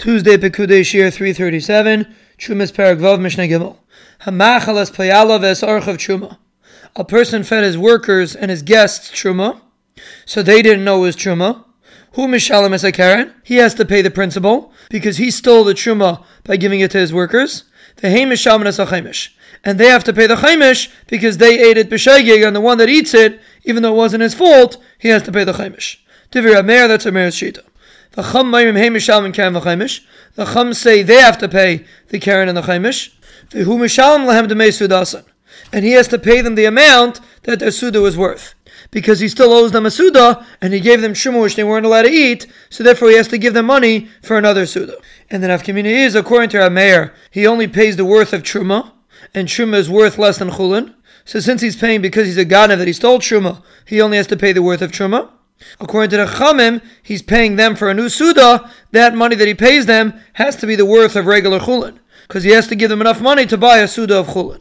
Tuesday, Pekudei Shir 337, Chumas Paragvav Mishnah Gimel. Hamachalas Archav Truma. A person fed his workers and his guests Truma, so they didn't know it was Truma. Who Mishalim is a Karen? He has to pay the principal because he stole the Truma by giving it to his workers. The Hamish Shalman is a Chaimish. And they have to pay the Chaimish because they ate it B'Shaygig, and the one that eats it, even though it wasn't his fault, he has to pay the Chaimish. Tivir Amer, that's a Meir's Shita. The Chum Mayim Hamishalm and Karen v'chaimish. The Chum say they have to pay the Karen and the Chaimish. The Hu Mishalm lehem demei sudasan. And he has to pay them the amount that their Suda was worth. Because he still owes them a Suda, and he gave them Shumah which they weren't allowed to eat, so therefore he has to give them money for another Suda. And the Nafkamina is, according to our mayor, he only pays the worth of Truma, and Truma is worth less than Chulin. So since he's paying because he's a Ganav that he stole Truma, he only has to pay the worth of Truma. According to the Chamim, he's paying them for a new Suda. That money that he pays them has to be the worth of regular Chulin. Because he has to give them enough money to buy a Suda of Chulin.